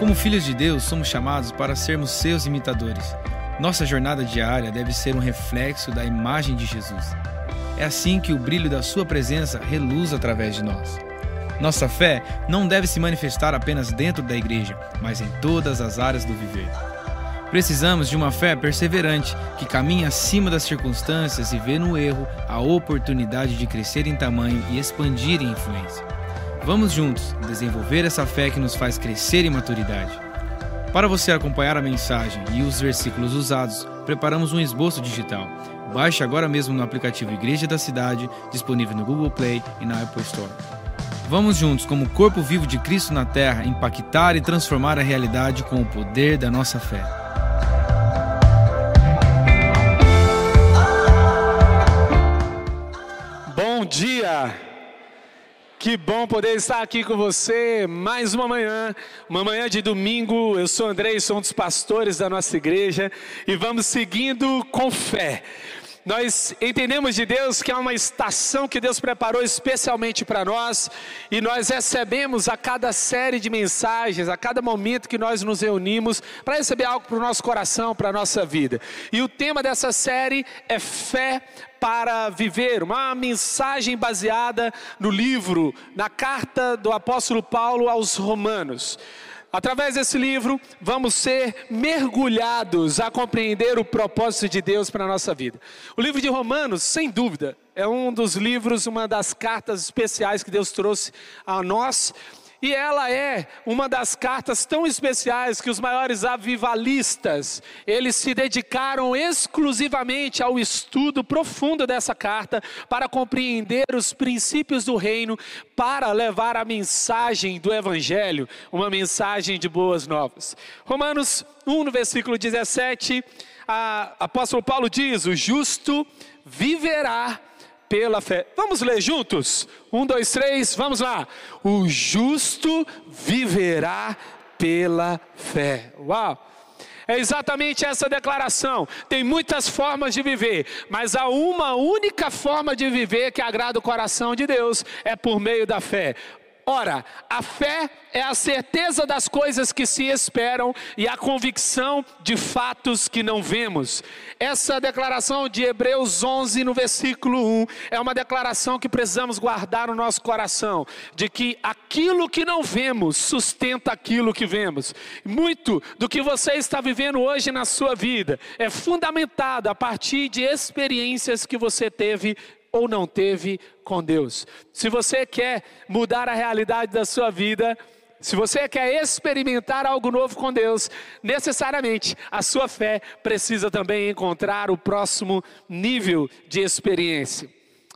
Como filhos de Deus, somos chamados para sermos seus imitadores. Nossa jornada diária deve ser um reflexo da imagem de Jesus. É assim que o brilho da Sua presença reluz através de nós. Nossa fé não deve se manifestar apenas dentro da igreja, mas em todas as áreas do viver. Precisamos de uma fé perseverante, que caminha acima das circunstâncias e vê no erro a oportunidade de crescer em tamanho e expandir em influência. Vamos juntos desenvolver essa fé que nos faz crescer em maturidade. Para você acompanhar a mensagem e os versículos usados, preparamos um esboço digital. Baixe agora mesmo no aplicativo Igreja da Cidade, disponível no Google Play e na Apple Store. Vamos juntos, como corpo vivo de Cristo na Terra, impactar e transformar a realidade com o poder da nossa fé. Bom dia! Que bom poder estar aqui com você mais uma manhã, uma manhã de domingo. Eu sou André, sou um dos pastores da nossa igreja e vamos seguindo com fé. Nós entendemos de Deus que é uma estação que Deus preparou especialmente para nós, e nós recebemos a cada série de mensagens, a cada momento que nós nos reunimos, para receber algo para o nosso coração, para a nossa vida. E o tema dessa série é fé para viver, uma mensagem baseada no livro, na carta do apóstolo Paulo aos Romanos. Através desse livro, vamos ser mergulhados a compreender o propósito de Deus para a nossa vida. O livro de Romanos, sem dúvida, é um dos livros, uma das cartas especiais que Deus trouxe a nós e ela é uma das cartas tão especiais que os maiores avivalistas, eles se dedicaram exclusivamente ao estudo profundo dessa carta para compreender os princípios do reino, para levar a mensagem do evangelho, uma mensagem de boas novas. Romanos 1 no versículo 17, a apóstolo Paulo diz: "O justo viverá pela fé. Vamos ler juntos? Um, dois, três, vamos lá. O justo viverá pela fé. Uau! É exatamente essa declaração. Tem muitas formas de viver, mas há uma única forma de viver que agrada o coração de Deus, é por meio da fé. Ora, a fé é a certeza das coisas que se esperam e a convicção de fatos que não vemos. Essa declaração de Hebreus 11, no versículo 1, é uma declaração que precisamos guardar no nosso coração: de que aquilo que não vemos sustenta aquilo que vemos. Muito do que você está vivendo hoje na sua vida é fundamentado a partir de experiências que você teve ou não teve com Deus. Se você quer mudar a realidade da sua vida, se você quer experimentar algo novo com Deus, necessariamente a sua fé precisa também encontrar o próximo nível de experiência.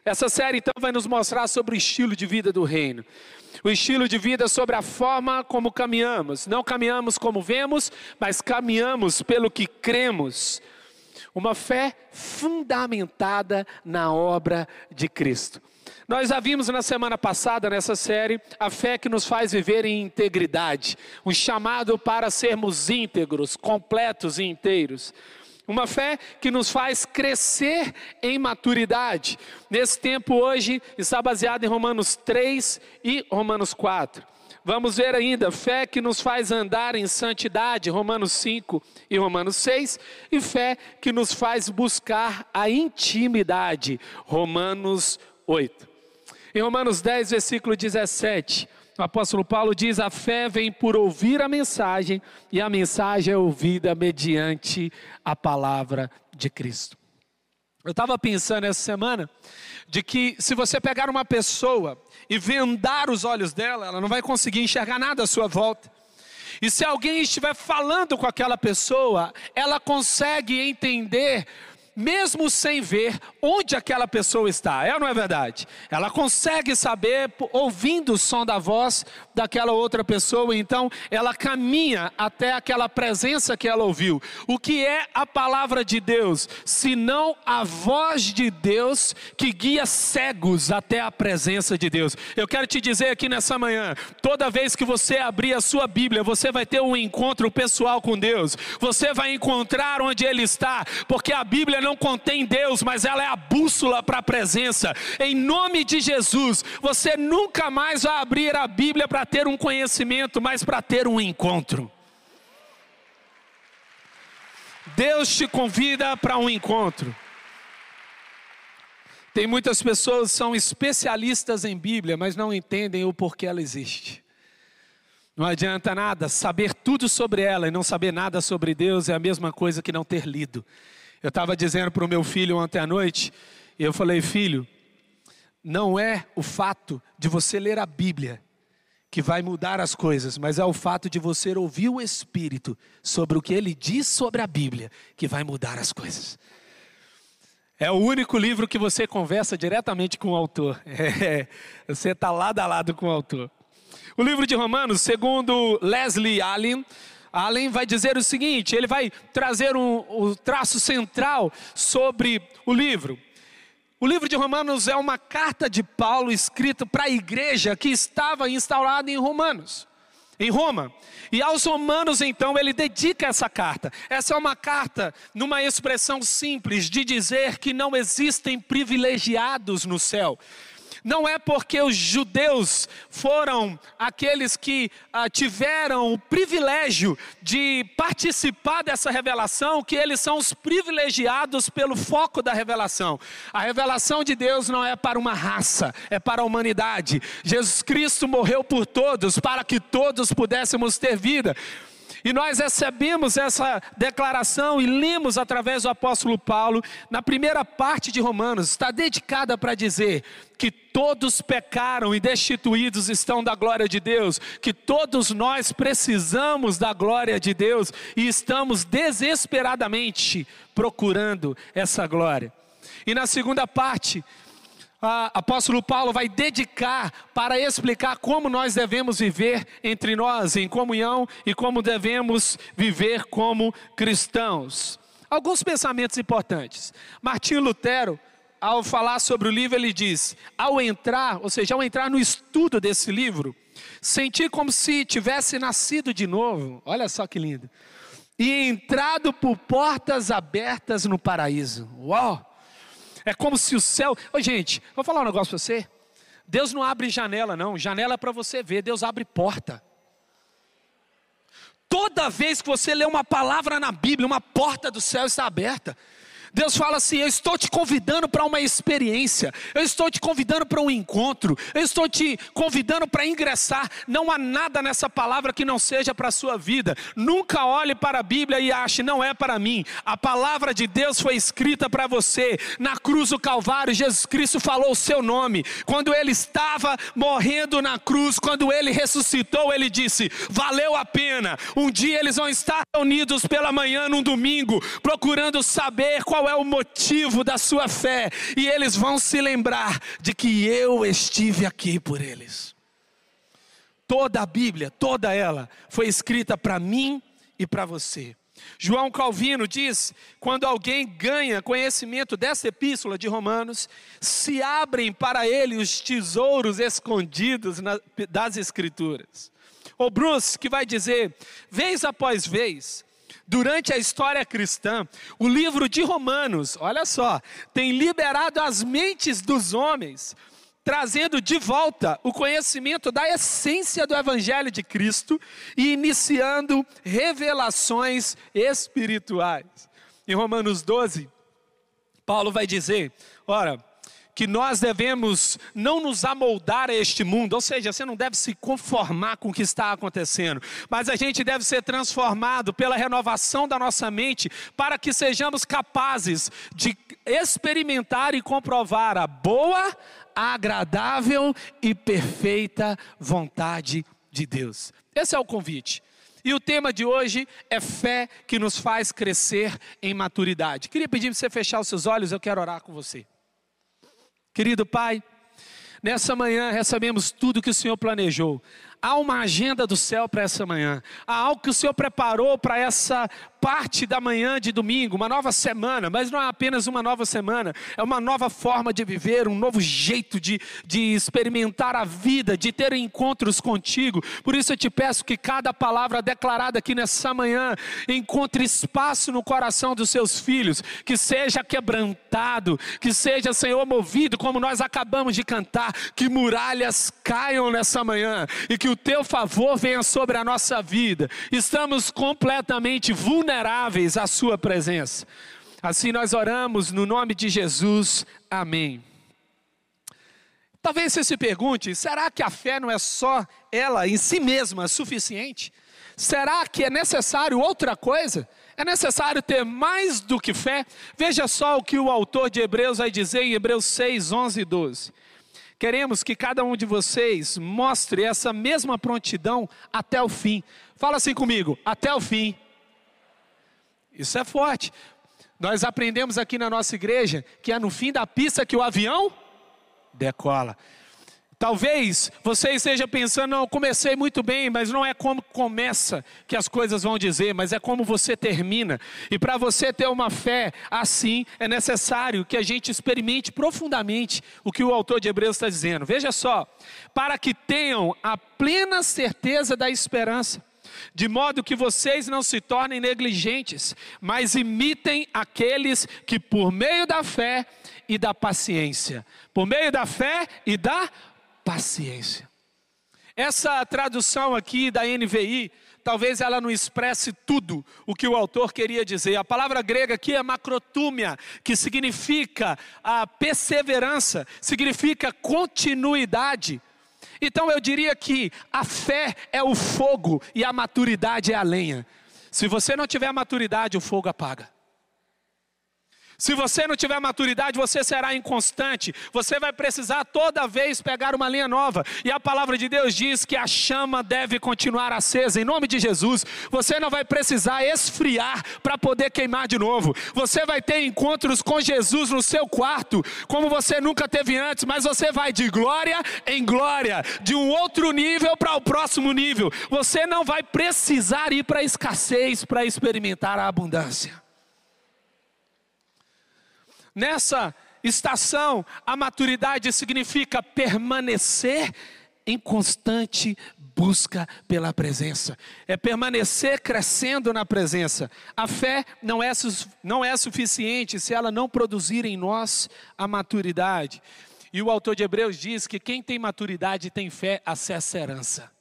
Essa série então vai nos mostrar sobre o estilo de vida do reino. O estilo de vida sobre a forma como caminhamos. Não caminhamos como vemos, mas caminhamos pelo que cremos. Uma fé fundamentada na obra de Cristo. Nós já vimos na semana passada, nessa série, a fé que nos faz viver em integridade, um chamado para sermos íntegros, completos e inteiros. Uma fé que nos faz crescer em maturidade. Nesse tempo hoje está baseado em Romanos 3 e Romanos 4. Vamos ver ainda, fé que nos faz andar em santidade, Romanos 5 e Romanos 6, e fé que nos faz buscar a intimidade, Romanos 8. Em Romanos 10, versículo 17, o apóstolo Paulo diz: A fé vem por ouvir a mensagem, e a mensagem é ouvida mediante a palavra de Cristo. Eu estava pensando essa semana de que se você pegar uma pessoa e vendar os olhos dela, ela não vai conseguir enxergar nada à sua volta. E se alguém estiver falando com aquela pessoa, ela consegue entender mesmo sem ver onde aquela pessoa está. É ou não é verdade? Ela consegue saber, ouvindo o som da voz daquela outra pessoa, então ela caminha até aquela presença que ela ouviu. O que é a palavra de Deus? Senão a voz de Deus que guia cegos até a presença de Deus. Eu quero te dizer aqui nessa manhã: toda vez que você abrir a sua Bíblia, você vai ter um encontro pessoal com Deus. Você vai encontrar onde Ele está, porque a Bíblia não contém Deus, mas ela é a bússola para a presença. Em nome de Jesus, você nunca mais vai abrir a Bíblia para ter um conhecimento, mas para ter um encontro. Deus te convida para um encontro. Tem muitas pessoas que são especialistas em Bíblia, mas não entendem o porquê ela existe. Não adianta nada saber tudo sobre ela e não saber nada sobre Deus, é a mesma coisa que não ter lido. Eu estava dizendo para o meu filho ontem à noite, e eu falei, filho, não é o fato de você ler a Bíblia que vai mudar as coisas, mas é o fato de você ouvir o Espírito sobre o que ele diz sobre a Bíblia que vai mudar as coisas. É o único livro que você conversa diretamente com o autor. É, você está lado a lado com o autor. O livro de Romanos, segundo Leslie Allen, Allen vai dizer o seguinte: ele vai trazer um, um traço central sobre o livro. O livro de Romanos é uma carta de Paulo escrita para a igreja que estava instalada em Romanos, em Roma. E aos romanos, então, ele dedica essa carta. Essa é uma carta numa expressão simples de dizer que não existem privilegiados no céu. Não é porque os judeus foram aqueles que ah, tiveram o privilégio de participar dessa revelação que eles são os privilegiados pelo foco da revelação. A revelação de Deus não é para uma raça, é para a humanidade. Jesus Cristo morreu por todos, para que todos pudéssemos ter vida. E nós recebemos essa declaração e lemos através do apóstolo Paulo, na primeira parte de Romanos, está dedicada para dizer que todos pecaram e destituídos estão da glória de Deus, que todos nós precisamos da glória de Deus e estamos desesperadamente procurando essa glória. E na segunda parte, apóstolo Paulo vai dedicar para explicar como nós devemos viver entre nós em comunhão e como devemos viver como cristãos. Alguns pensamentos importantes. Martinho Lutero, ao falar sobre o livro, ele diz: ao entrar, ou seja, ao entrar no estudo desse livro, senti como se tivesse nascido de novo. Olha só que lindo. E entrado por portas abertas no paraíso. Uau! É como se o céu. Ô, gente, vou falar um negócio para você. Deus não abre janela, não. Janela é para você ver, Deus abre porta. Toda vez que você lê uma palavra na Bíblia, uma porta do céu está aberta. Deus fala assim: Eu estou te convidando para uma experiência, eu estou te convidando para um encontro, eu estou te convidando para ingressar. Não há nada nessa palavra que não seja para a sua vida. Nunca olhe para a Bíblia e ache, não é para mim. A palavra de Deus foi escrita para você. Na cruz do Calvário, Jesus Cristo falou o seu nome. Quando ele estava morrendo na cruz, quando ele ressuscitou, ele disse: Valeu a pena. Um dia eles vão estar reunidos pela manhã, num domingo, procurando saber qual qual é o motivo da sua fé, e eles vão se lembrar de que eu estive aqui por eles. Toda a Bíblia, toda ela, foi escrita para mim e para você. João Calvino diz: quando alguém ganha conhecimento dessa epístola de Romanos, se abrem para ele os tesouros escondidos na, das Escrituras. O Bruce, que vai dizer, vez após vez, Durante a história cristã, o livro de Romanos, olha só, tem liberado as mentes dos homens, trazendo de volta o conhecimento da essência do Evangelho de Cristo e iniciando revelações espirituais. Em Romanos 12, Paulo vai dizer: ora, que nós devemos não nos amoldar a este mundo, ou seja, você não deve se conformar com o que está acontecendo, mas a gente deve ser transformado pela renovação da nossa mente para que sejamos capazes de experimentar e comprovar a boa, agradável e perfeita vontade de Deus. Esse é o convite. E o tema de hoje é fé que nos faz crescer em maturidade. Queria pedir para você fechar os seus olhos, eu quero orar com você. Querido Pai, nessa manhã recebemos tudo que o Senhor planejou. Há uma agenda do céu para essa manhã. Há algo que o Senhor preparou para essa parte da manhã de domingo, uma nova semana, mas não é apenas uma nova semana, é uma nova forma de viver, um novo jeito de, de experimentar a vida, de ter encontros contigo. Por isso eu te peço que cada palavra declarada aqui nessa manhã encontre espaço no coração dos seus filhos, que seja quebrantado, que seja, Senhor, movido, como nós acabamos de cantar, que muralhas caiam nessa manhã e que o teu favor venha sobre a nossa vida. Estamos completamente vulneráveis à Sua presença. Assim nós oramos no nome de Jesus. Amém. Talvez você se pergunte: será que a fé não é só ela em si mesma suficiente? Será que é necessário outra coisa? É necessário ter mais do que fé? Veja só o que o autor de Hebreus vai dizer em Hebreus 6, 11 e 12. Queremos que cada um de vocês mostre essa mesma prontidão até o fim. Fala assim comigo, até o fim. Isso é forte. Nós aprendemos aqui na nossa igreja que é no fim da pista que o avião decola. Talvez você esteja pensando, não, comecei muito bem, mas não é como começa que as coisas vão dizer, mas é como você termina. E para você ter uma fé assim, é necessário que a gente experimente profundamente o que o autor de Hebreus está dizendo. Veja só, para que tenham a plena certeza da esperança de modo que vocês não se tornem negligentes, mas imitem aqueles que, por meio da fé e da paciência, por meio da fé e da paciência. Essa tradução aqui da NVI, talvez ela não expresse tudo o que o autor queria dizer. A palavra grega aqui é macrotúmia, que significa a perseverança, significa continuidade. Então eu diria que a fé é o fogo e a maturidade é a lenha. Se você não tiver maturidade, o fogo apaga. Se você não tiver maturidade, você será inconstante. Você vai precisar toda vez pegar uma linha nova. E a palavra de Deus diz que a chama deve continuar acesa. Em nome de Jesus, você não vai precisar esfriar para poder queimar de novo. Você vai ter encontros com Jesus no seu quarto, como você nunca teve antes, mas você vai de glória em glória, de um outro nível para o próximo nível. Você não vai precisar ir para a escassez para experimentar a abundância. Nessa estação, a maturidade significa permanecer em constante busca pela presença, é permanecer crescendo na presença. A fé não é, não é suficiente se ela não produzir em nós a maturidade. E o autor de Hebreus diz que quem tem maturidade tem fé, acessa a herança.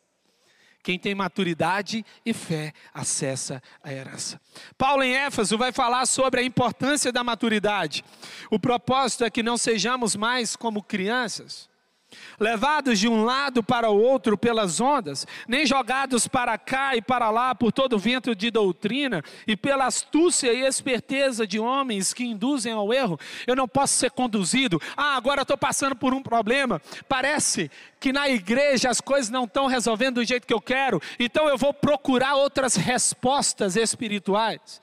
Quem tem maturidade e fé acessa a herança. Paulo em Éfeso vai falar sobre a importância da maturidade. O propósito é que não sejamos mais como crianças levados de um lado para o outro pelas ondas, nem jogados para cá e para lá por todo vento de doutrina e pela astúcia e esperteza de homens que induzem ao erro, eu não posso ser conduzido. Ah, agora estou passando por um problema. Parece que na igreja as coisas não estão resolvendo do jeito que eu quero, então eu vou procurar outras respostas espirituais.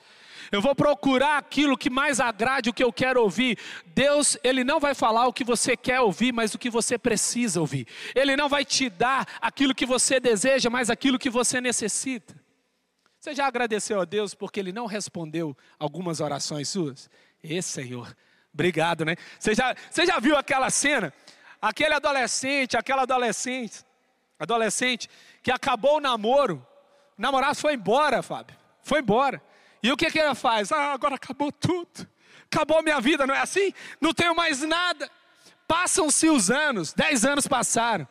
Eu vou procurar aquilo que mais agrade o que eu quero ouvir. Deus, Ele não vai falar o que você quer ouvir, mas o que você precisa ouvir. Ele não vai te dar aquilo que você deseja, mas aquilo que você necessita. Você já agradeceu a Deus porque Ele não respondeu algumas orações suas? Esse Senhor, obrigado, né? Você já, você já viu aquela cena? Aquele adolescente, aquela adolescente, adolescente que acabou o namoro, o namorado foi embora, Fábio, foi embora. E o que, que ela faz? Ah, agora acabou tudo. Acabou minha vida, não é assim? Não tenho mais nada. Passam-se os anos, dez anos passaram.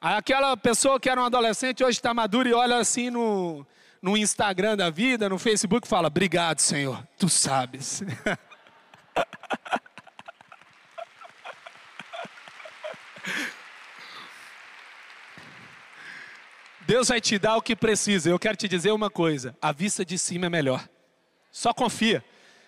Aquela pessoa que era um adolescente hoje está madura e olha assim no, no Instagram da vida, no Facebook, fala: Obrigado, Senhor, tu sabes. Deus vai te dar o que precisa. Eu quero te dizer uma coisa: a vista de cima é melhor. Só confia.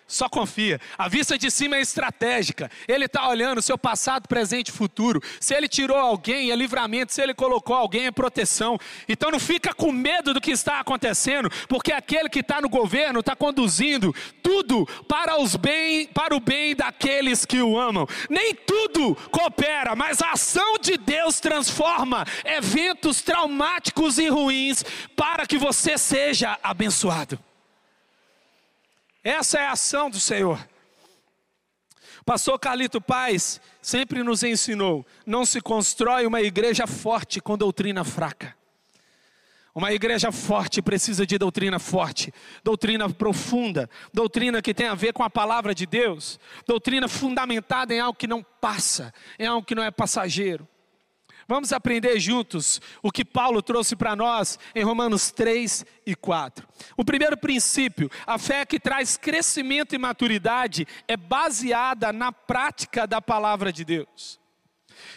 Só confia. A vista de cima é estratégica. Ele está olhando seu passado, presente e futuro. Se ele tirou alguém, é livramento. Se ele colocou alguém, é proteção. Então não fica com medo do que está acontecendo, porque aquele que está no governo está conduzindo tudo para, os bem, para o bem daqueles que o amam. Nem tudo coopera, mas a ação de Deus transforma eventos traumáticos e ruins para que você seja abençoado. Essa é a ação do Senhor. Pastor Carlito Paz sempre nos ensinou: não se constrói uma igreja forte com doutrina fraca. Uma igreja forte precisa de doutrina forte, doutrina profunda, doutrina que tem a ver com a palavra de Deus, doutrina fundamentada em algo que não passa, em algo que não é passageiro. Vamos aprender juntos o que Paulo trouxe para nós em Romanos 3 e 4. O primeiro princípio, a fé que traz crescimento e maturidade, é baseada na prática da palavra de Deus.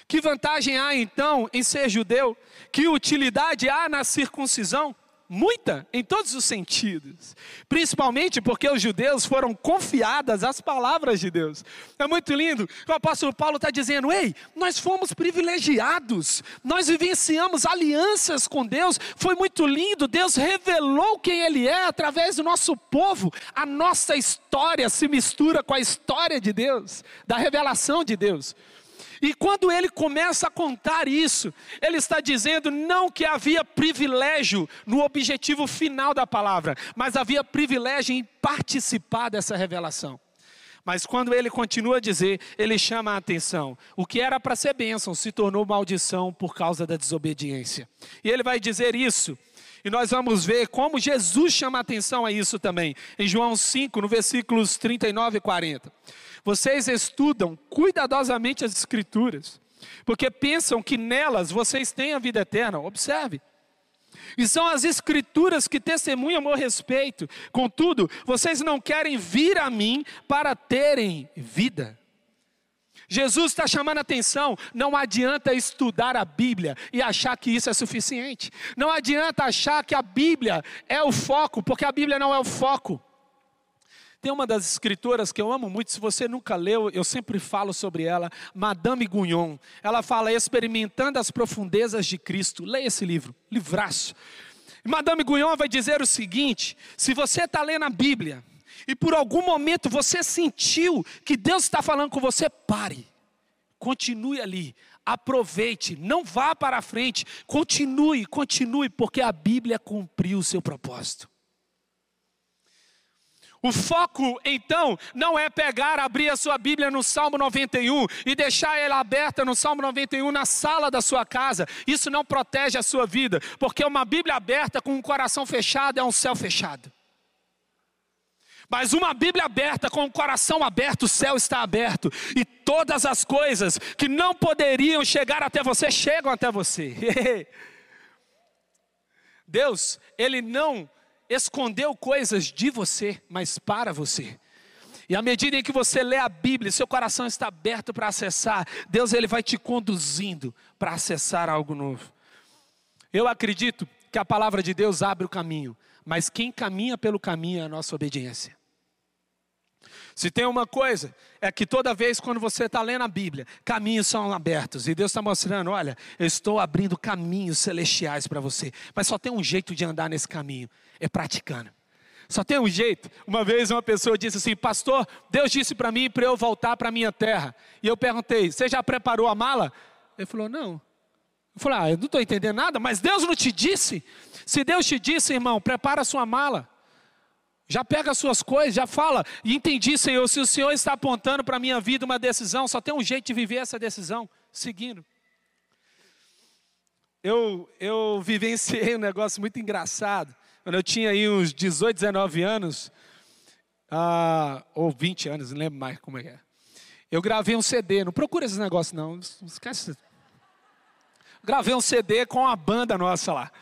Que vantagem há então em ser judeu? Que utilidade há na circuncisão? Muita, em todos os sentidos, principalmente porque os judeus foram confiadas as palavras de Deus. É muito lindo, o apóstolo Paulo está dizendo: ei, nós fomos privilegiados, nós vivenciamos alianças com Deus, foi muito lindo, Deus revelou quem Ele é através do nosso povo, a nossa história se mistura com a história de Deus, da revelação de Deus. E quando ele começa a contar isso, ele está dizendo não que havia privilégio no objetivo final da palavra, mas havia privilégio em participar dessa revelação. Mas quando ele continua a dizer, ele chama a atenção. O que era para ser bênção se tornou maldição por causa da desobediência. E ele vai dizer isso. E nós vamos ver como Jesus chama atenção a isso também. Em João 5, no versículos 39 e 40. Vocês estudam cuidadosamente as Escrituras, porque pensam que nelas vocês têm a vida eterna. Observe. E são as Escrituras que testemunham meu respeito. Contudo, vocês não querem vir a mim para terem vida. Jesus está chamando a atenção. Não adianta estudar a Bíblia e achar que isso é suficiente. Não adianta achar que a Bíblia é o foco, porque a Bíblia não é o foco. Tem uma das escritoras que eu amo muito, se você nunca leu, eu sempre falo sobre ela, Madame Guignon. Ela fala experimentando as profundezas de Cristo. Leia esse livro, livraço. Madame Guignon vai dizer o seguinte: se você está lendo a Bíblia e por algum momento você sentiu que Deus está falando com você, pare, continue ali, aproveite, não vá para frente, continue, continue, porque a Bíblia cumpriu o seu propósito. O foco, então, não é pegar, abrir a sua Bíblia no Salmo 91 e deixar ela aberta no Salmo 91 na sala da sua casa. Isso não protege a sua vida, porque uma Bíblia aberta com um coração fechado é um céu fechado. Mas uma Bíblia aberta, com o coração aberto, o céu está aberto. E todas as coisas que não poderiam chegar até você, chegam até você. Deus, Ele não escondeu coisas de você, mas para você. E à medida em que você lê a Bíblia, seu coração está aberto para acessar, Deus ele vai te conduzindo para acessar algo novo. Eu acredito que a palavra de Deus abre o caminho, mas quem caminha pelo caminho é a nossa obediência. Se tem uma coisa, é que toda vez quando você está lendo a Bíblia, caminhos são abertos. E Deus está mostrando: olha, eu estou abrindo caminhos celestiais para você. Mas só tem um jeito de andar nesse caminho: é praticando. Só tem um jeito. Uma vez uma pessoa disse assim: Pastor, Deus disse para mim para eu voltar para minha terra. E eu perguntei: Você já preparou a mala? Ele falou: Não. Eu falei: Ah, eu não estou entendendo nada, mas Deus não te disse. Se Deus te disse, irmão, prepara a sua mala. Já pega as suas coisas, já fala. E entendi, Senhor, se o Senhor está apontando para a minha vida uma decisão, só tem um jeito de viver essa decisão, seguindo. Eu, eu vivenciei um negócio muito engraçado. Quando eu tinha aí uns 18, 19 anos, ah, ou 20 anos, não lembro mais como é que é. Eu gravei um CD, não procura esse negócio não, esquece. Gravei um CD com a banda nossa lá.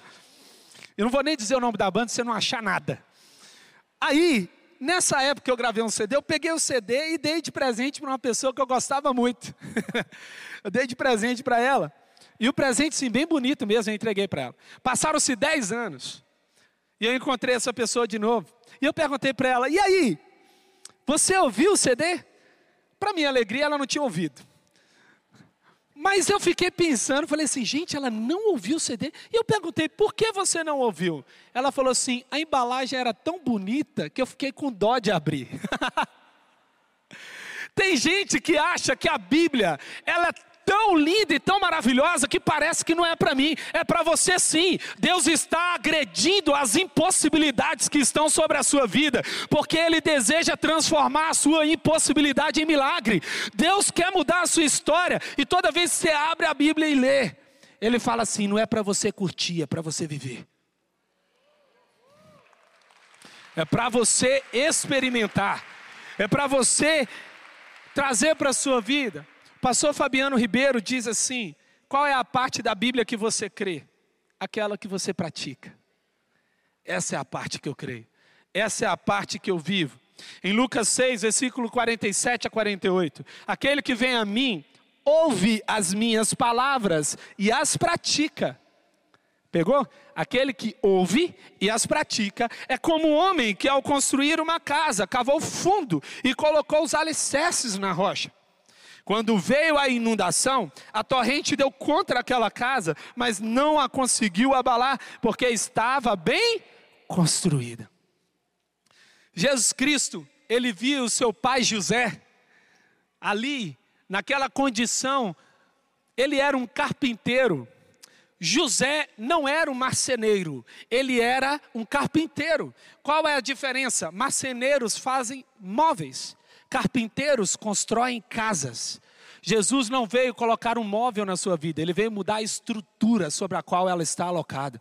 Eu não vou nem dizer o nome da banda, se você não achar nada. Aí, nessa época que eu gravei um CD, eu peguei o CD e dei de presente para uma pessoa que eu gostava muito. eu dei de presente para ela. E o presente, sim, bem bonito mesmo, eu entreguei para ela. Passaram-se 10 anos. E eu encontrei essa pessoa de novo. E eu perguntei para ela: e aí? Você ouviu o CD? Para minha alegria, ela não tinha ouvido. Mas eu fiquei pensando, falei assim, gente, ela não ouviu o CD. E eu perguntei, por que você não ouviu? Ela falou assim, a embalagem era tão bonita que eu fiquei com dó de abrir. Tem gente que acha que a Bíblia, ela é tão linda e tão maravilhosa que parece que não é para mim, é para você sim. Deus está agredindo as impossibilidades que estão sobre a sua vida, porque Ele deseja transformar a sua impossibilidade em milagre. Deus quer mudar a sua história, e toda vez que você abre a Bíblia e lê, Ele fala assim: não é para você curtir, é para você viver. É para você experimentar, é para você trazer para a sua vida. Pastor Fabiano Ribeiro diz assim: qual é a parte da Bíblia que você crê? Aquela que você pratica. Essa é a parte que eu creio. Essa é a parte que eu vivo. Em Lucas 6, versículo 47 a 48. Aquele que vem a mim, ouve as minhas palavras e as pratica. Pegou? Aquele que ouve e as pratica é como um homem que, ao construir uma casa, cavou fundo e colocou os alicerces na rocha. Quando veio a inundação, a torrente deu contra aquela casa, mas não a conseguiu abalar, porque estava bem construída. Jesus Cristo, ele viu o seu pai José ali, naquela condição, ele era um carpinteiro. José não era um marceneiro, ele era um carpinteiro. Qual é a diferença? Marceneiros fazem móveis, Carpinteiros constroem casas. Jesus não veio colocar um móvel na sua vida, ele veio mudar a estrutura sobre a qual ela está alocada.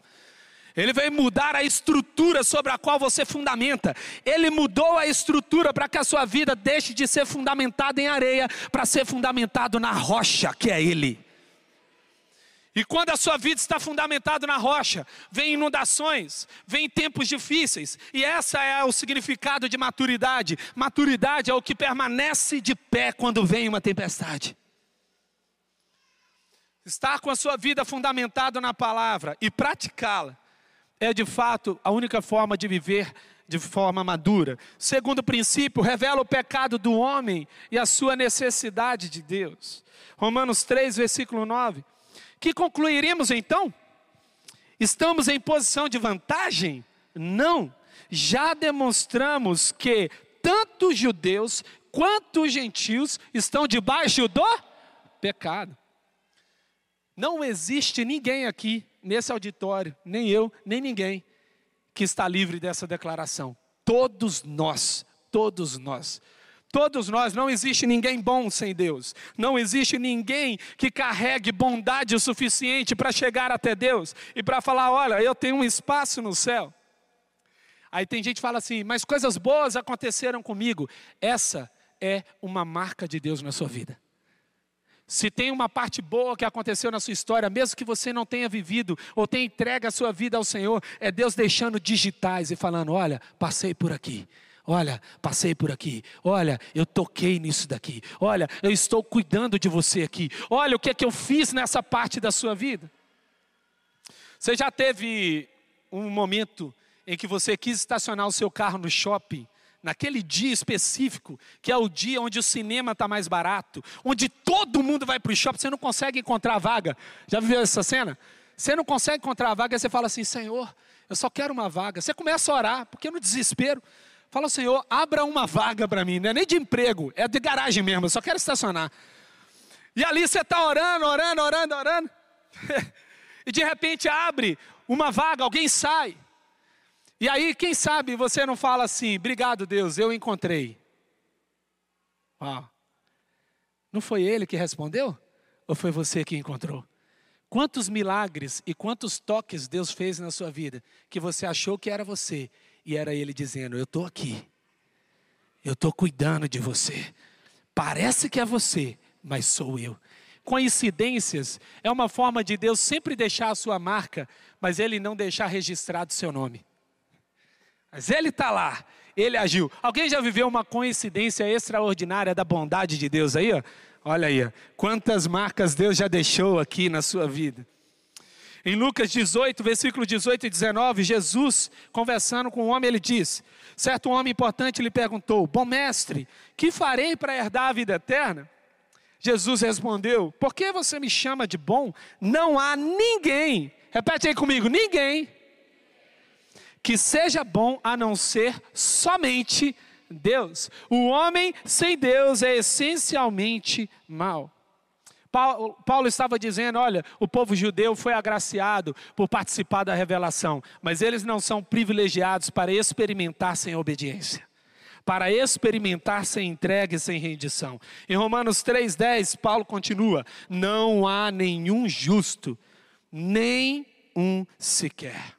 Ele veio mudar a estrutura sobre a qual você fundamenta. Ele mudou a estrutura para que a sua vida deixe de ser fundamentada em areia para ser fundamentado na rocha, que é Ele. E quando a sua vida está fundamentada na rocha, vem inundações, vem tempos difíceis, e essa é o significado de maturidade. Maturidade é o que permanece de pé quando vem uma tempestade. Estar com a sua vida fundamentada na palavra e praticá-la é de fato a única forma de viver de forma madura. Segundo princípio, revela o pecado do homem e a sua necessidade de Deus. Romanos 3, versículo 9. Que concluiríamos então? Estamos em posição de vantagem? Não. Já demonstramos que tanto os judeus quanto os gentios estão debaixo do pecado. Não existe ninguém aqui nesse auditório, nem eu, nem ninguém, que está livre dessa declaração. Todos nós, todos nós. Todos nós, não existe ninguém bom sem Deus. Não existe ninguém que carregue bondade o suficiente para chegar até Deus e para falar: olha, eu tenho um espaço no céu. Aí tem gente que fala assim, mas coisas boas aconteceram comigo. Essa é uma marca de Deus na sua vida. Se tem uma parte boa que aconteceu na sua história, mesmo que você não tenha vivido ou tenha entregue a sua vida ao Senhor, é Deus deixando digitais e falando: olha, passei por aqui Olha, passei por aqui. Olha, eu toquei nisso daqui. Olha, eu estou cuidando de você aqui. Olha o que é que eu fiz nessa parte da sua vida. Você já teve um momento em que você quis estacionar o seu carro no shopping, naquele dia específico, que é o dia onde o cinema está mais barato, onde todo mundo vai para o shopping, você não consegue encontrar vaga. Já viveu essa cena? Você não consegue encontrar a vaga, você fala assim: Senhor, eu só quero uma vaga. Você começa a orar, porque no desespero. Fala, Senhor, abra uma vaga para mim, não é nem de emprego, é de garagem mesmo, eu só quero estacionar. E ali você está orando, orando, orando, orando. e de repente abre uma vaga, alguém sai. E aí, quem sabe você não fala assim, obrigado Deus, eu encontrei. Uau. Não foi ele que respondeu? Ou foi você que encontrou? Quantos milagres e quantos toques Deus fez na sua vida que você achou que era você e era ele dizendo: Eu estou aqui, eu estou cuidando de você. Parece que é você, mas sou eu. Coincidências é uma forma de Deus sempre deixar a sua marca, mas ele não deixar registrado o seu nome. Mas ele está lá, ele agiu. Alguém já viveu uma coincidência extraordinária da bondade de Deus aí? Ó? Olha aí, ó. quantas marcas Deus já deixou aqui na sua vida. Em Lucas 18, versículo 18 e 19, Jesus, conversando com um homem, ele diz: Certo homem importante lhe perguntou: Bom mestre, que farei para herdar a vida eterna? Jesus respondeu: Por que você me chama de bom? Não há ninguém, repete aí comigo: ninguém que seja bom a não ser somente Deus. O homem sem Deus é essencialmente mau. Paulo, Paulo estava dizendo: olha, o povo judeu foi agraciado por participar da revelação, mas eles não são privilegiados para experimentar sem obediência para experimentar sem entrega e sem rendição. Em Romanos 3,10, Paulo continua: Não há nenhum justo, nem um sequer.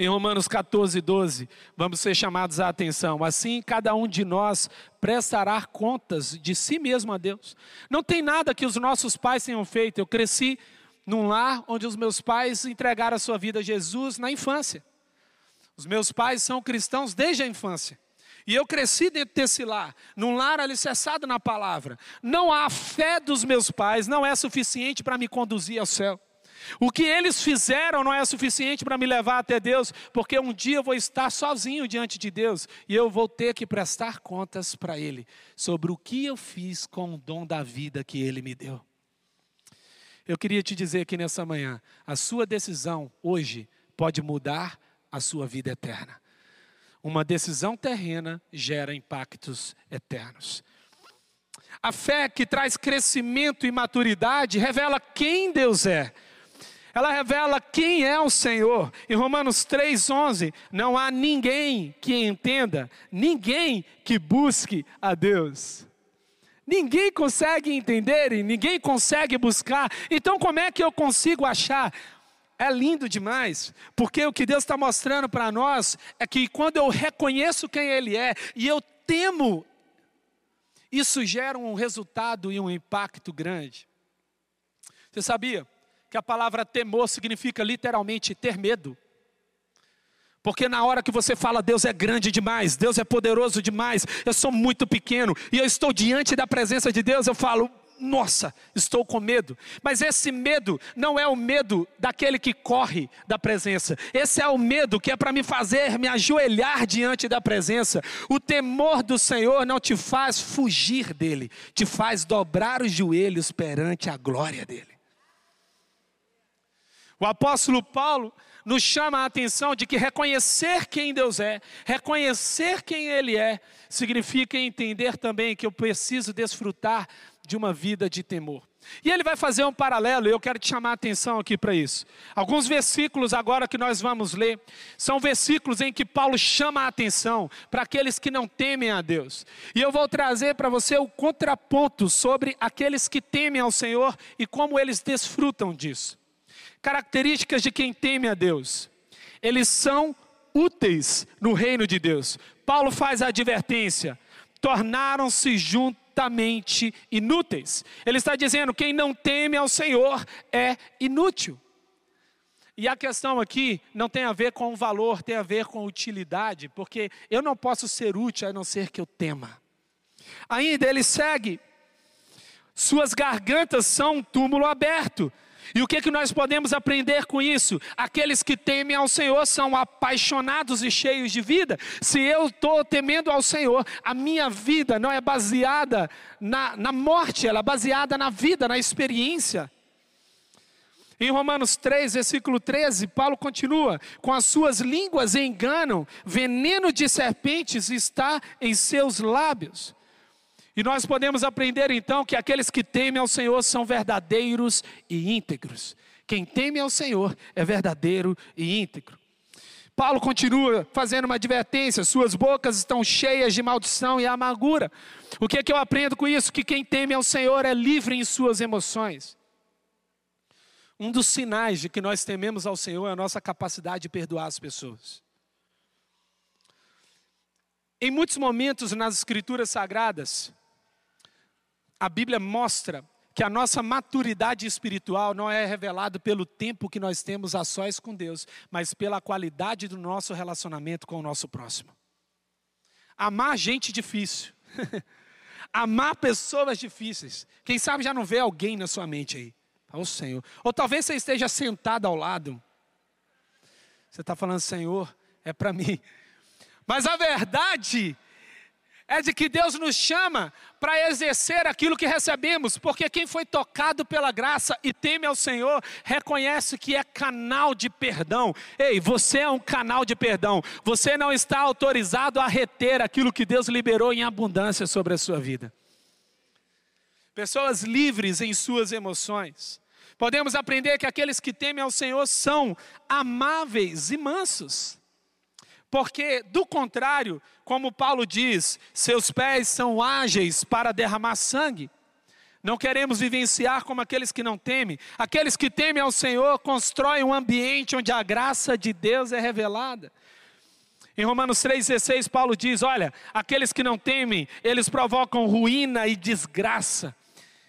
Em Romanos 14, 12, vamos ser chamados à atenção. Assim, cada um de nós prestará contas de si mesmo a Deus. Não tem nada que os nossos pais tenham feito. Eu cresci num lar onde os meus pais entregaram a sua vida a Jesus na infância. Os meus pais são cristãos desde a infância. E eu cresci dentro desse lar, num lar alicerçado na palavra. Não há fé dos meus pais, não é suficiente para me conduzir ao céu. O que eles fizeram não é suficiente para me levar até Deus, porque um dia eu vou estar sozinho diante de Deus e eu vou ter que prestar contas para Ele sobre o que eu fiz com o dom da vida que Ele me deu. Eu queria te dizer aqui nessa manhã: a sua decisão hoje pode mudar a sua vida eterna. Uma decisão terrena gera impactos eternos. A fé que traz crescimento e maturidade revela quem Deus é ela revela quem é o Senhor. Em Romanos 3,11, não há ninguém que entenda, ninguém que busque a Deus. Ninguém consegue entender e ninguém consegue buscar. Então, como é que eu consigo achar? É lindo demais, porque o que Deus está mostrando para nós é que quando eu reconheço quem Ele é e eu temo, isso gera um resultado e um impacto grande. Você sabia? Que a palavra temor significa literalmente ter medo. Porque na hora que você fala, Deus é grande demais, Deus é poderoso demais, eu sou muito pequeno, e eu estou diante da presença de Deus, eu falo, nossa, estou com medo. Mas esse medo não é o medo daquele que corre da presença. Esse é o medo que é para me fazer me ajoelhar diante da presença. O temor do Senhor não te faz fugir dele, te faz dobrar os joelhos perante a glória dele. O apóstolo Paulo nos chama a atenção de que reconhecer quem Deus é, reconhecer quem Ele é, significa entender também que eu preciso desfrutar de uma vida de temor. E ele vai fazer um paralelo, e eu quero te chamar a atenção aqui para isso. Alguns versículos agora que nós vamos ler, são versículos em que Paulo chama a atenção para aqueles que não temem a Deus. E eu vou trazer para você o contraponto sobre aqueles que temem ao Senhor e como eles desfrutam disso. Características de quem teme a Deus. Eles são úteis no reino de Deus. Paulo faz a advertência: tornaram-se juntamente inúteis. Ele está dizendo: quem não teme ao Senhor é inútil. E a questão aqui não tem a ver com valor, tem a ver com utilidade, porque eu não posso ser útil a não ser que eu tema. Ainda ele segue: suas gargantas são um túmulo aberto e o que, que nós podemos aprender com isso? Aqueles que temem ao Senhor são apaixonados e cheios de vida. Se eu estou temendo ao Senhor, a minha vida não é baseada na, na morte, ela é baseada na vida, na experiência. Em Romanos 3, versículo 13, Paulo continua: Com as suas línguas enganam, veneno de serpentes está em seus lábios. E nós podemos aprender então que aqueles que temem ao Senhor são verdadeiros e íntegros. Quem teme ao Senhor é verdadeiro e íntegro. Paulo continua fazendo uma advertência: suas bocas estão cheias de maldição e amargura. O que é que eu aprendo com isso? Que quem teme ao Senhor é livre em suas emoções. Um dos sinais de que nós tememos ao Senhor é a nossa capacidade de perdoar as pessoas. Em muitos momentos nas Escrituras Sagradas, a Bíblia mostra que a nossa maturidade espiritual não é revelada pelo tempo que nós temos a sós com Deus, mas pela qualidade do nosso relacionamento com o nosso próximo. Amar gente difícil. Amar pessoas difíceis. Quem sabe já não vê alguém na sua mente aí. Ó oh, Senhor. Ou talvez você esteja sentado ao lado. Você está falando, Senhor, é para mim. Mas a verdade é de que Deus nos chama para exercer aquilo que recebemos, porque quem foi tocado pela graça e teme ao Senhor, reconhece que é canal de perdão. Ei, você é um canal de perdão. Você não está autorizado a reter aquilo que Deus liberou em abundância sobre a sua vida. Pessoas livres em suas emoções. Podemos aprender que aqueles que temem ao Senhor são amáveis e mansos. Porque, do contrário, como Paulo diz, seus pés são ágeis para derramar sangue. Não queremos vivenciar como aqueles que não temem. Aqueles que temem ao Senhor constroem um ambiente onde a graça de Deus é revelada. Em Romanos 3,16, Paulo diz: Olha, aqueles que não temem, eles provocam ruína e desgraça.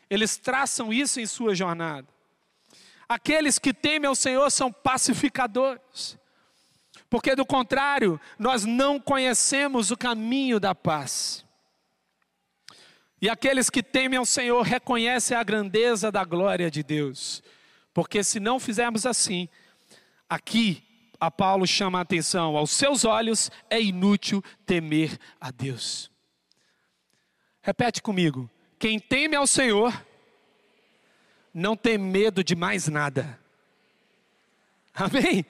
Eles traçam isso em sua jornada. Aqueles que temem ao Senhor são pacificadores. Porque do contrário, nós não conhecemos o caminho da paz. E aqueles que temem ao Senhor reconhecem a grandeza da glória de Deus. Porque se não fizermos assim, aqui a Paulo chama a atenção, aos seus olhos é inútil temer a Deus. Repete comigo: quem teme ao Senhor, não tem medo de mais nada. Amém?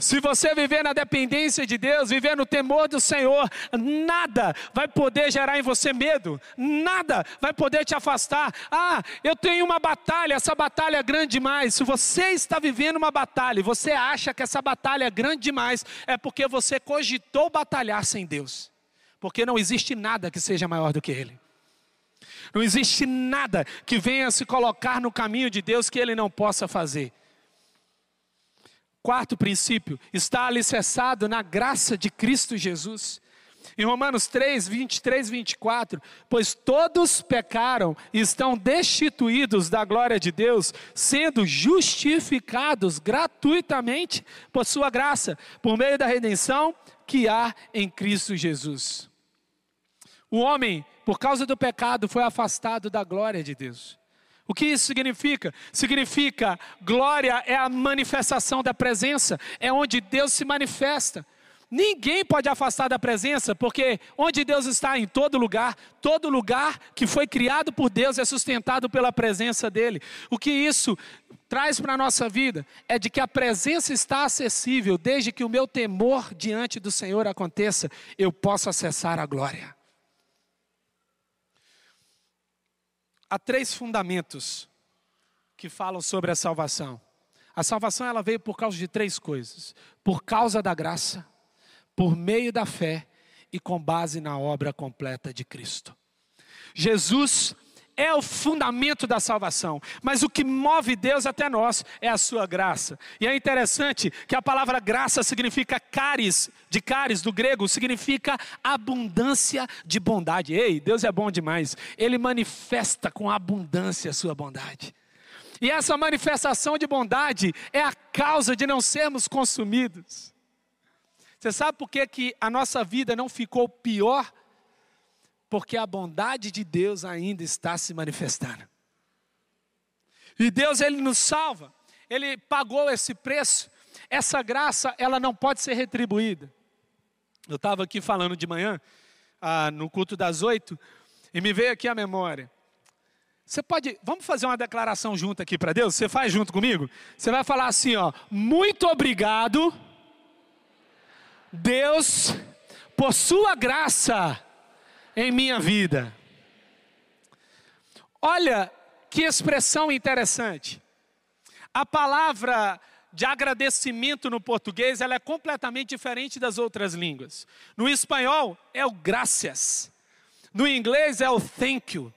Se você viver na dependência de Deus, viver no temor do Senhor, nada vai poder gerar em você medo, nada vai poder te afastar. Ah, eu tenho uma batalha, essa batalha é grande demais. Se você está vivendo uma batalha e você acha que essa batalha é grande demais, é porque você cogitou batalhar sem Deus, porque não existe nada que seja maior do que Ele. Não existe nada que venha se colocar no caminho de Deus que Ele não possa fazer. Quarto princípio, está alicerçado na graça de Cristo Jesus. Em Romanos 3, 23, 24, pois todos pecaram e estão destituídos da glória de Deus, sendo justificados gratuitamente por sua graça, por meio da redenção que há em Cristo Jesus. O homem, por causa do pecado, foi afastado da glória de Deus. O que isso significa? Significa glória é a manifestação da presença, é onde Deus se manifesta. Ninguém pode afastar da presença, porque onde Deus está em todo lugar, todo lugar que foi criado por Deus é sustentado pela presença dele. O que isso traz para a nossa vida é de que a presença está acessível, desde que o meu temor diante do Senhor aconteça, eu posso acessar a glória. Há três fundamentos que falam sobre a salvação. A salvação ela veio por causa de três coisas: por causa da graça, por meio da fé e com base na obra completa de Cristo. Jesus é o fundamento da salvação, mas o que move Deus até nós é a sua graça. E é interessante que a palavra graça significa caris, de caris do grego, significa abundância de bondade. Ei, Deus é bom demais. Ele manifesta com abundância a sua bondade. E essa manifestação de bondade é a causa de não sermos consumidos. Você sabe por que, que a nossa vida não ficou pior porque a bondade de Deus ainda está se manifestando. E Deus, Ele nos salva, Ele pagou esse preço, essa graça, ela não pode ser retribuída. Eu estava aqui falando de manhã, ah, no culto das oito, e me veio aqui a memória. Você pode, vamos fazer uma declaração junto aqui para Deus? Você faz junto comigo? Você vai falar assim, ó, muito obrigado, Deus, por sua graça em minha vida. Olha que expressão interessante. A palavra de agradecimento no português ela é completamente diferente das outras línguas. No espanhol é o gracias. No inglês é o thank you.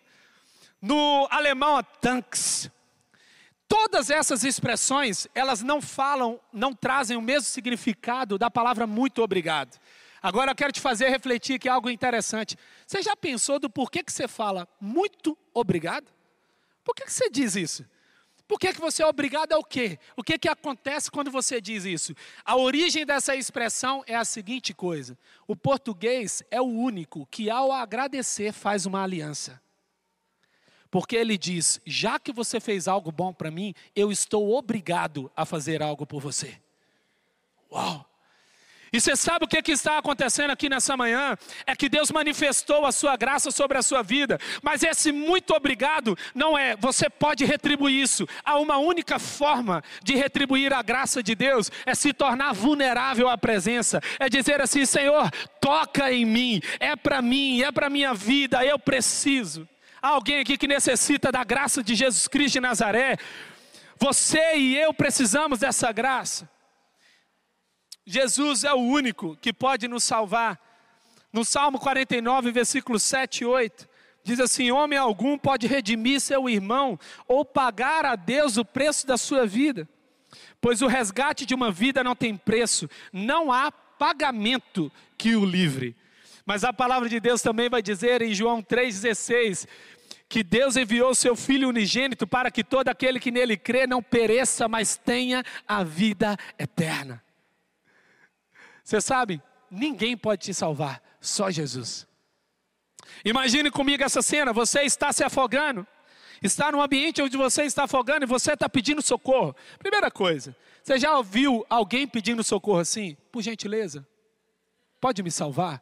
No alemão é thanks. Todas essas expressões, elas não falam, não trazem o mesmo significado da palavra muito obrigado. Agora eu quero te fazer refletir aqui algo interessante. Você já pensou do porquê que você fala muito obrigado? Por que, que você diz isso? Por que, que você é obrigado ao quê? O que, que acontece quando você diz isso? A origem dessa expressão é a seguinte coisa: o português é o único que, ao agradecer, faz uma aliança. Porque ele diz: já que você fez algo bom para mim, eu estou obrigado a fazer algo por você. Uau! E você sabe o que, que está acontecendo aqui nessa manhã? É que Deus manifestou a sua graça sobre a sua vida. Mas esse muito obrigado não é, você pode retribuir isso. Há uma única forma de retribuir a graça de Deus, é se tornar vulnerável à presença. É dizer assim: Senhor, toca em mim, é para mim, é para minha vida, eu preciso. Há alguém aqui que necessita da graça de Jesus Cristo de Nazaré. Você e eu precisamos dessa graça. Jesus é o único que pode nos salvar. No Salmo 49, versículos 7 e 8, Diz assim: Homem algum pode redimir seu irmão ou pagar a Deus o preço da sua vida, pois o resgate de uma vida não tem preço, não há pagamento que o livre. Mas a palavra de Deus também vai dizer em João 3,16: que Deus enviou seu Filho unigênito para que todo aquele que nele crê não pereça, mas tenha a vida eterna. Você sabe, ninguém pode te salvar, só Jesus. Imagine comigo essa cena: você está se afogando, está num ambiente onde você está afogando e você está pedindo socorro. Primeira coisa, você já ouviu alguém pedindo socorro assim? Por gentileza, pode me salvar?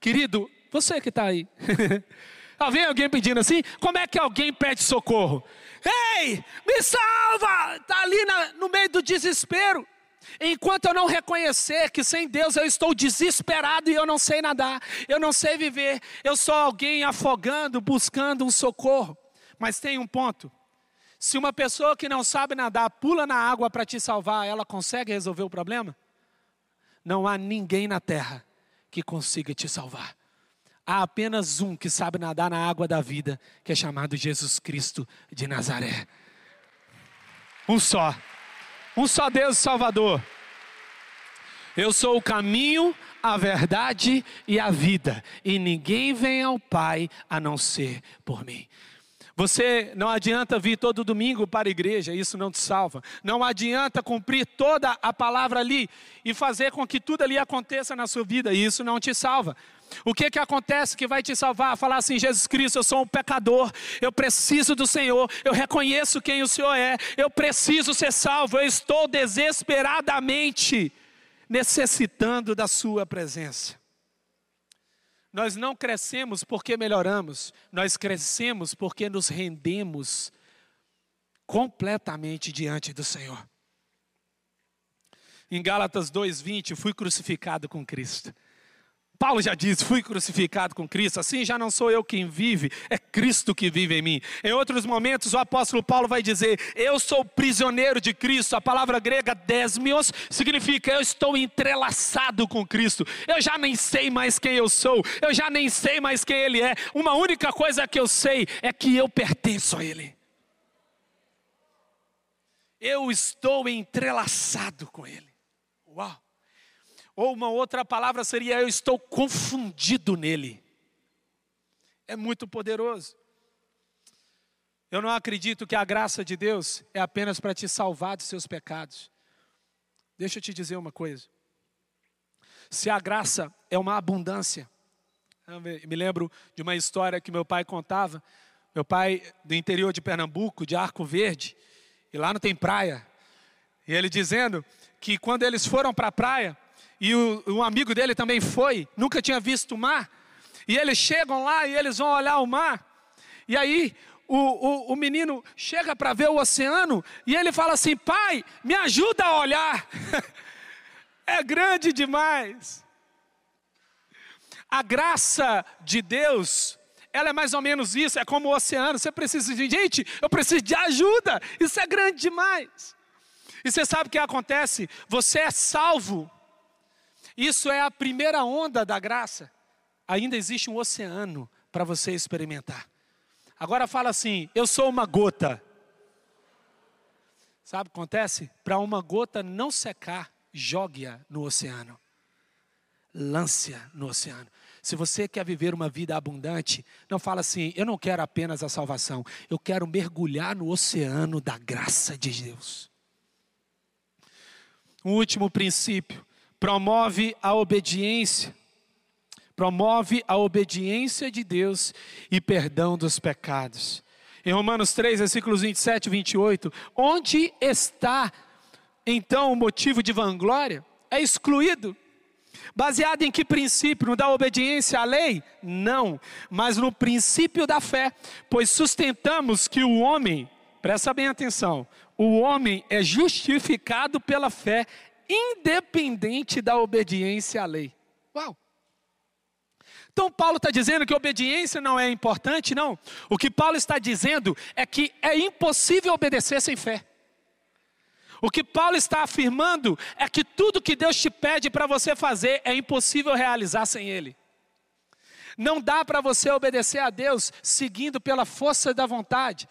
Querido, você que está aí. Vem alguém pedindo assim? Como é que alguém pede socorro? Ei, me salva! Está ali na, no meio do desespero. Enquanto eu não reconhecer que sem Deus eu estou desesperado e eu não sei nadar, eu não sei viver, eu sou alguém afogando, buscando um socorro. Mas tem um ponto: se uma pessoa que não sabe nadar pula na água para te salvar, ela consegue resolver o problema? Não há ninguém na terra que consiga te salvar. Há apenas um que sabe nadar na água da vida, que é chamado Jesus Cristo de Nazaré. Um só. Um só Deus Salvador. Eu sou o caminho, a verdade e a vida, e ninguém vem ao Pai a não ser por mim. Você não adianta vir todo domingo para a igreja, isso não te salva. Não adianta cumprir toda a palavra ali e fazer com que tudo ali aconteça na sua vida, isso não te salva. O que que acontece que vai te salvar? Falar assim: Jesus Cristo, eu sou um pecador, eu preciso do Senhor, eu reconheço quem o Senhor é, eu preciso ser salvo, eu estou desesperadamente necessitando da Sua presença. Nós não crescemos porque melhoramos, nós crescemos porque nos rendemos completamente diante do Senhor. Em Gálatas 2:20, fui crucificado com Cristo. Paulo já diz: fui crucificado com Cristo, assim já não sou eu quem vive, é Cristo que vive em mim. Em outros momentos, o apóstolo Paulo vai dizer: eu sou prisioneiro de Cristo. A palavra grega desmios significa eu estou entrelaçado com Cristo. Eu já nem sei mais quem eu sou, eu já nem sei mais quem Ele é. Uma única coisa que eu sei é que eu pertenço a Ele. Eu estou entrelaçado com Ele. Uau! Ou uma outra palavra seria: eu estou confundido nele. É muito poderoso. Eu não acredito que a graça de Deus é apenas para te salvar dos seus pecados. Deixa eu te dizer uma coisa. Se a graça é uma abundância, eu me lembro de uma história que meu pai contava. Meu pai do interior de Pernambuco, de Arco Verde, e lá não tem praia. E ele dizendo que quando eles foram para a praia, e o, um amigo dele também foi, nunca tinha visto o mar. E eles chegam lá e eles vão olhar o mar. E aí o, o, o menino chega para ver o oceano e ele fala assim: Pai, me ajuda a olhar. é grande demais. A graça de Deus, ela é mais ou menos isso, é como o oceano. Você precisa de gente, eu preciso de ajuda. Isso é grande demais. E você sabe o que acontece? Você é salvo isso é a primeira onda da graça. Ainda existe um oceano para você experimentar. Agora fala assim: eu sou uma gota. Sabe o que acontece? Para uma gota não secar, jogue-a no oceano. Lance-a no oceano. Se você quer viver uma vida abundante, não fala assim: eu não quero apenas a salvação, eu quero mergulhar no oceano da graça de Deus. Um último princípio: promove a obediência, promove a obediência de Deus e perdão dos pecados. Em Romanos 3, versículos 27 e 28, onde está então o motivo de vanglória? É excluído. Baseado em que princípio? No da obediência à lei? Não, mas no princípio da fé, pois sustentamos que o homem, presta bem atenção, o homem é justificado pela fé independente da obediência à lei. Uau! Então, Paulo está dizendo que obediência não é importante, não. O que Paulo está dizendo é que é impossível obedecer sem fé. O que Paulo está afirmando é que tudo que Deus te pede para você fazer é impossível realizar sem Ele. Não dá para você obedecer a Deus seguindo pela força da vontade.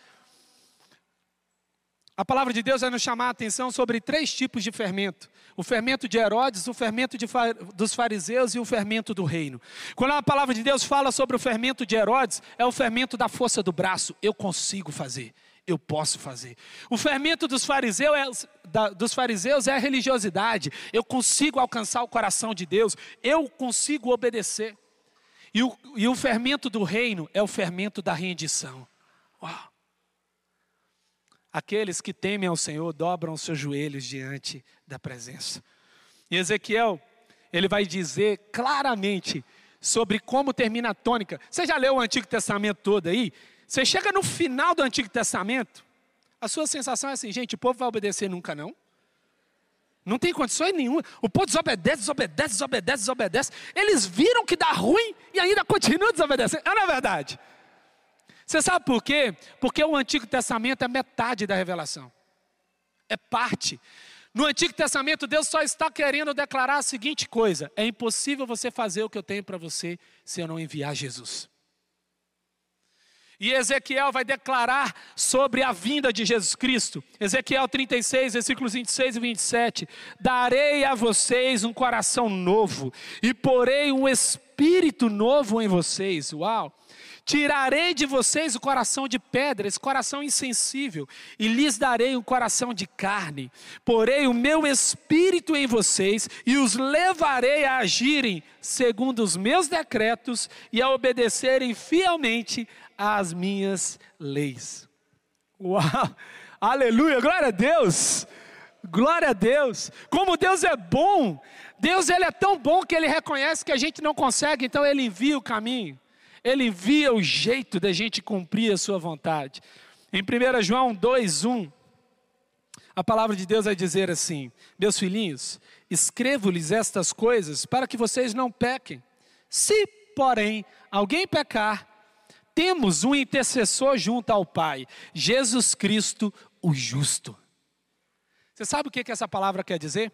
A palavra de Deus vai nos chamar a atenção sobre três tipos de fermento: o fermento de Herodes, o fermento de, dos fariseus e o fermento do reino. Quando a palavra de Deus fala sobre o fermento de Herodes, é o fermento da força do braço. Eu consigo fazer, eu posso fazer. O fermento dos fariseus, é, da, dos fariseus é a religiosidade. Eu consigo alcançar o coração de Deus, eu consigo obedecer. E o, e o fermento do reino é o fermento da rendição. Uau. Aqueles que temem ao Senhor dobram seus joelhos diante da presença. E Ezequiel, ele vai dizer claramente sobre como termina a tônica. Você já leu o Antigo Testamento todo aí? Você chega no final do Antigo Testamento, a sua sensação é assim, gente, o povo vai obedecer nunca não? Não tem condições nenhuma. O povo desobedece, desobedece, desobedece, desobedece. Eles viram que dá ruim e ainda continuam desobedecendo. É na é verdade. Você sabe por quê? Porque o Antigo Testamento é metade da revelação. É parte. No Antigo Testamento, Deus só está querendo declarar a seguinte coisa: é impossível você fazer o que eu tenho para você se eu não enviar Jesus. E Ezequiel vai declarar sobre a vinda de Jesus Cristo. Ezequiel 36, versículos 26 e 27. Darei a vocês um coração novo e porei um espírito novo em vocês. Uau! Tirarei de vocês o coração de pedra, esse coração insensível, e lhes darei um coração de carne. Porei o meu espírito em vocês e os levarei a agirem segundo os meus decretos e a obedecerem fielmente às minhas leis. Uau! Aleluia! Glória a Deus! Glória a Deus! Como Deus é bom! Deus ele é tão bom que ele reconhece que a gente não consegue, então ele envia o caminho. Ele envia o jeito da gente cumprir a sua vontade. Em 1 João 2:1, a palavra de Deus vai dizer assim: Meus filhinhos, escrevo-lhes estas coisas para que vocês não pequem. Se, porém, alguém pecar, temos um intercessor junto ao Pai, Jesus Cristo, o justo. Você sabe o que, que essa palavra quer dizer?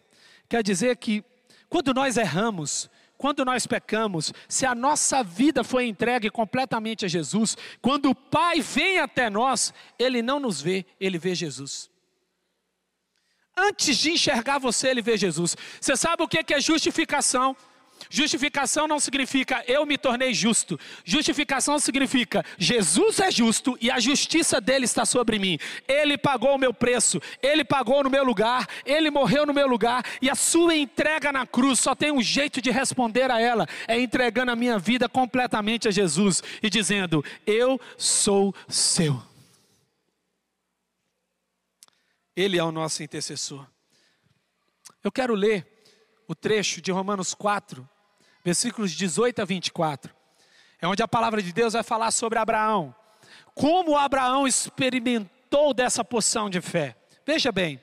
Quer dizer que quando nós erramos, quando nós pecamos, se a nossa vida foi entregue completamente a Jesus, quando o Pai vem até nós, Ele não nos vê, Ele vê Jesus. Antes de enxergar você, Ele vê Jesus. Você sabe o que é justificação? Justificação não significa eu me tornei justo. Justificação significa Jesus é justo e a justiça dele está sobre mim. Ele pagou o meu preço, ele pagou no meu lugar, ele morreu no meu lugar e a sua entrega na cruz só tem um jeito de responder a ela, é entregando a minha vida completamente a Jesus e dizendo: "Eu sou seu". Ele é o nosso intercessor. Eu quero ler o trecho de Romanos 4, versículos 18 a 24. É onde a palavra de Deus vai falar sobre Abraão. Como Abraão experimentou dessa poção de fé. Veja bem,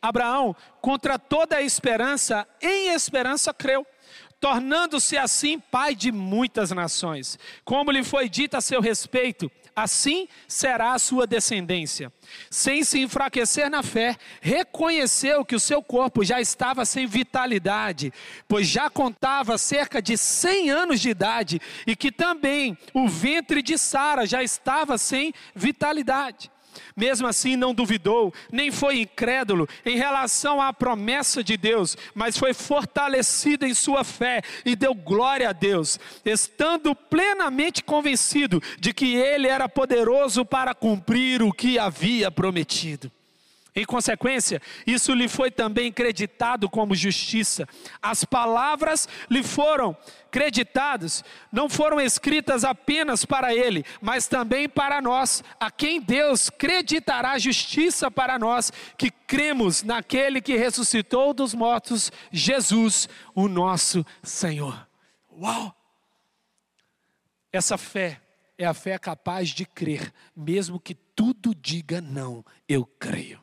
Abraão, contra toda a esperança, em esperança creu, tornando-se assim pai de muitas nações. Como lhe foi dito a seu respeito, assim será a sua descendência. Sem se enfraquecer na fé, reconheceu que o seu corpo já estava sem vitalidade, pois já contava cerca de 100 anos de idade, e que também o ventre de Sara já estava sem vitalidade. Mesmo assim, não duvidou, nem foi incrédulo em relação à promessa de Deus, mas foi fortalecido em sua fé e deu glória a Deus, estando plenamente convencido de que Ele era poderoso para cumprir o que havia prometido. Em consequência, isso lhe foi também creditado como justiça. As palavras lhe foram creditadas, não foram escritas apenas para ele, mas também para nós, a quem Deus creditará justiça para nós, que cremos naquele que ressuscitou dos mortos, Jesus, o nosso Senhor. Uau! Essa fé é a fé capaz de crer, mesmo que tudo diga não, eu creio.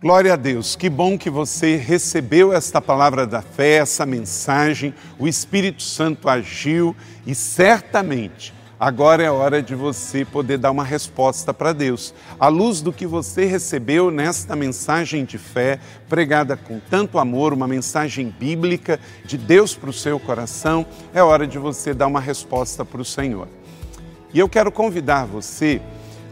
Glória a Deus, que bom que você recebeu esta palavra da fé, essa mensagem, o Espírito Santo agiu e certamente Agora é hora de você poder dar uma resposta para Deus. À luz do que você recebeu nesta mensagem de fé, pregada com tanto amor, uma mensagem bíblica de Deus para o seu coração, é hora de você dar uma resposta para o Senhor. E eu quero convidar você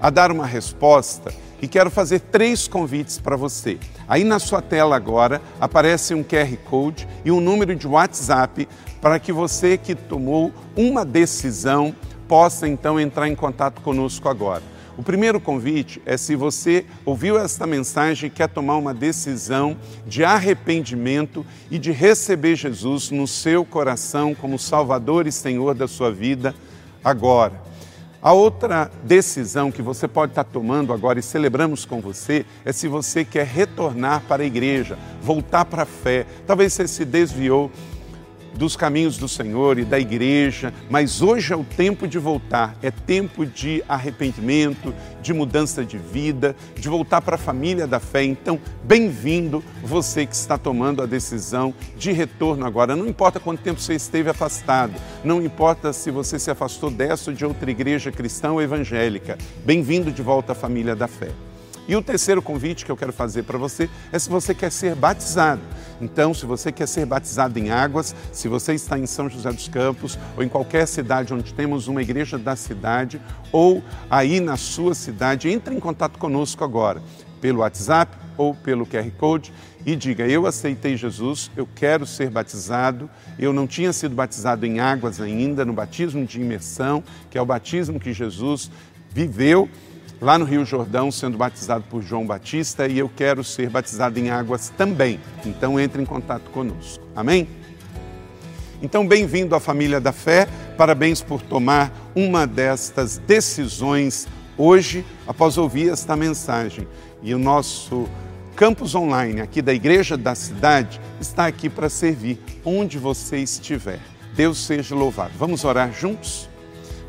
a dar uma resposta e quero fazer três convites para você. Aí na sua tela agora aparece um QR Code e um número de WhatsApp para que você que tomou uma decisão possa então entrar em contato conosco agora. O primeiro convite é se você ouviu esta mensagem e quer tomar uma decisão de arrependimento e de receber Jesus no seu coração como Salvador e Senhor da sua vida agora. A outra decisão que você pode estar tomando agora e celebramos com você é se você quer retornar para a igreja, voltar para a fé. Talvez você se desviou dos caminhos do Senhor e da igreja, mas hoje é o tempo de voltar, é tempo de arrependimento, de mudança de vida, de voltar para a família da fé. Então, bem-vindo você que está tomando a decisão de retorno agora. Não importa quanto tempo você esteve afastado, não importa se você se afastou dessa ou de outra igreja cristã ou evangélica, bem-vindo de volta à família da fé. E o terceiro convite que eu quero fazer para você é se você quer ser batizado. Então, se você quer ser batizado em águas, se você está em São José dos Campos ou em qualquer cidade onde temos uma igreja da cidade ou aí na sua cidade, entre em contato conosco agora pelo WhatsApp ou pelo QR Code e diga: Eu aceitei Jesus, eu quero ser batizado. Eu não tinha sido batizado em águas ainda, no batismo de imersão, que é o batismo que Jesus viveu lá no Rio Jordão, sendo batizado por João Batista, e eu quero ser batizado em águas também. Então entre em contato conosco. Amém? Então, bem-vindo à família da fé. Parabéns por tomar uma destas decisões hoje, após ouvir esta mensagem. E o nosso campus online aqui da Igreja da Cidade está aqui para servir onde você estiver. Deus seja louvado. Vamos orar juntos?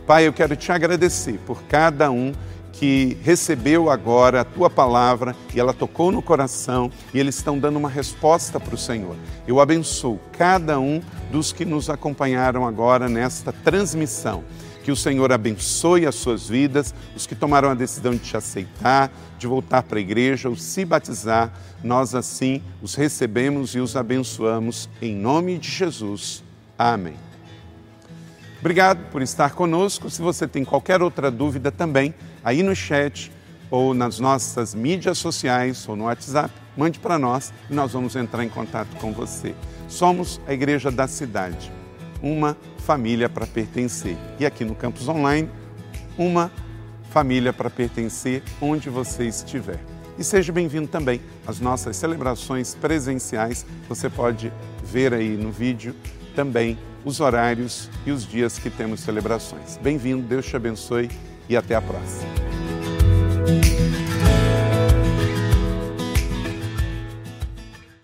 Pai, eu quero te agradecer por cada um que recebeu agora a tua palavra e ela tocou no coração e eles estão dando uma resposta para o Senhor. Eu abençoo cada um dos que nos acompanharam agora nesta transmissão. Que o Senhor abençoe as suas vidas, os que tomaram a decisão de te aceitar, de voltar para a igreja ou se batizar, nós assim os recebemos e os abençoamos em nome de Jesus. Amém. Obrigado por estar conosco. Se você tem qualquer outra dúvida também, aí no chat ou nas nossas mídias sociais ou no WhatsApp, mande para nós e nós vamos entrar em contato com você. Somos a Igreja da Cidade, uma família para pertencer. E aqui no campus online, uma família para pertencer onde você estiver. E seja bem-vindo também às nossas celebrações presenciais. Você pode ver aí no vídeo também os horários e os dias que temos celebrações. Bem-vindo, Deus te abençoe e até a próxima.